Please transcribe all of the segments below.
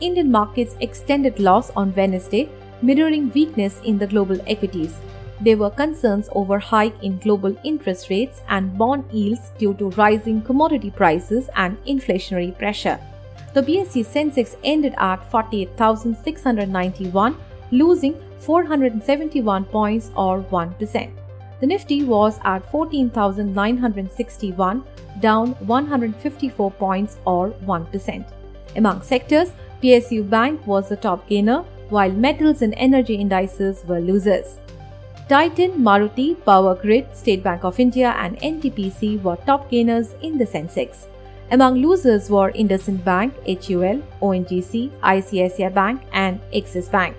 Indian markets extended loss on Wednesday, mirroring weakness in the global equities. There were concerns over hike in global interest rates and bond yields due to rising commodity prices and inflationary pressure. The BSE Sensex ended at 48,691, losing 471 points or 1%. The Nifty was at 14,961, down 154 points or 1%. Among sectors, PSU Bank was the top gainer, while metals and energy indices were losers. Titan, Maruti, Power Grid, State Bank of India, and NTPC were top gainers in the Sensex. Among losers were IndusInd Bank, HUL, ONGC, ICICI Bank, and Axis Bank.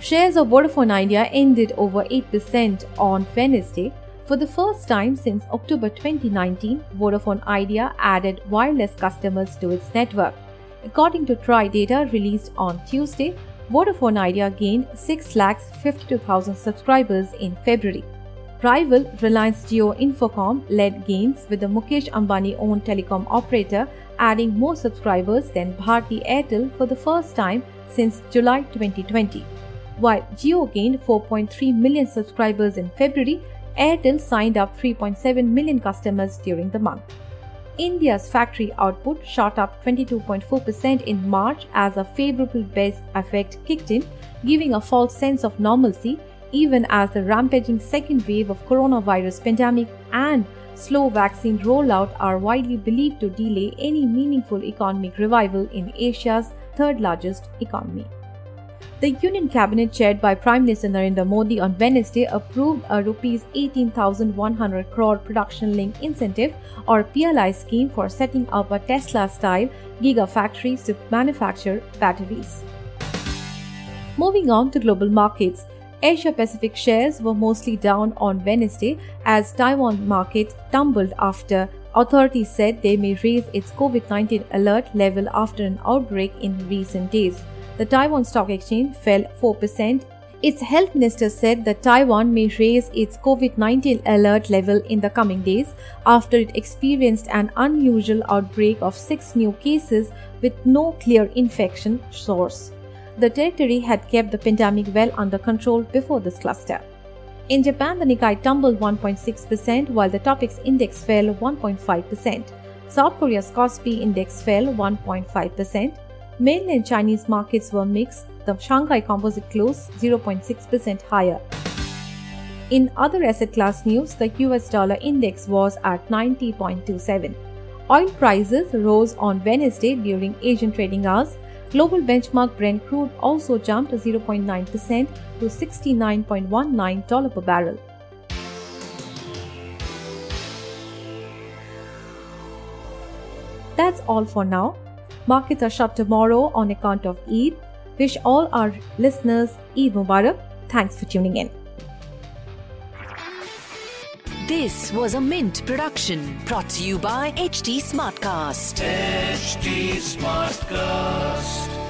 Shares of Vodafone Idea ended over 8% on Wednesday. For the first time since October 2019, Vodafone Idea added wireless customers to its network. According to TRAI data released on Tuesday, Vodafone Idea gained 6,52,000 subscribers in February. Rival Reliance Jio Infocomm led gains with the Mukesh Ambani owned telecom operator adding more subscribers than Bharti Airtel for the first time since July 2020. While Geo gained 4.3 million subscribers in February, Airtel signed up 3.7 million customers during the month. India's factory output shot up 22.4% in March as a favorable base effect kicked in, giving a false sense of normalcy even as the rampaging second wave of coronavirus pandemic and slow vaccine rollout are widely believed to delay any meaningful economic revival in Asia's third largest economy. The Union Cabinet, chaired by Prime Minister Narendra Modi on Wednesday, approved a Rs 18,100 crore production link incentive or PLI scheme for setting up a Tesla style gigafactory to manufacture batteries. Moving on to global markets. Asia Pacific shares were mostly down on Wednesday as Taiwan market tumbled after authorities said they may raise its COVID-19 alert level after an outbreak in recent days the Taiwan Stock Exchange fell 4%. Its health minister said that Taiwan may raise its COVID 19 alert level in the coming days after it experienced an unusual outbreak of six new cases with no clear infection source. The territory had kept the pandemic well under control before this cluster. In Japan, the Nikkei tumbled 1.6% while the Topix index fell 1.5%. South Korea's Kospi index fell 1.5%. Mainland Chinese markets were mixed. The Shanghai Composite closed 0.6% higher. In other asset class news, the US dollar index was at 90.27. Oil prices rose on Wednesday during Asian trading hours. Global benchmark Brent crude also jumped 0.9% to $69.19 per barrel. That's all for now. Markets are shut tomorrow on account of Eid. Wish all our listeners Eid Mubarak. Thanks for tuning in. This was a Mint production brought to you by HT Smartcast. HT Smartcast.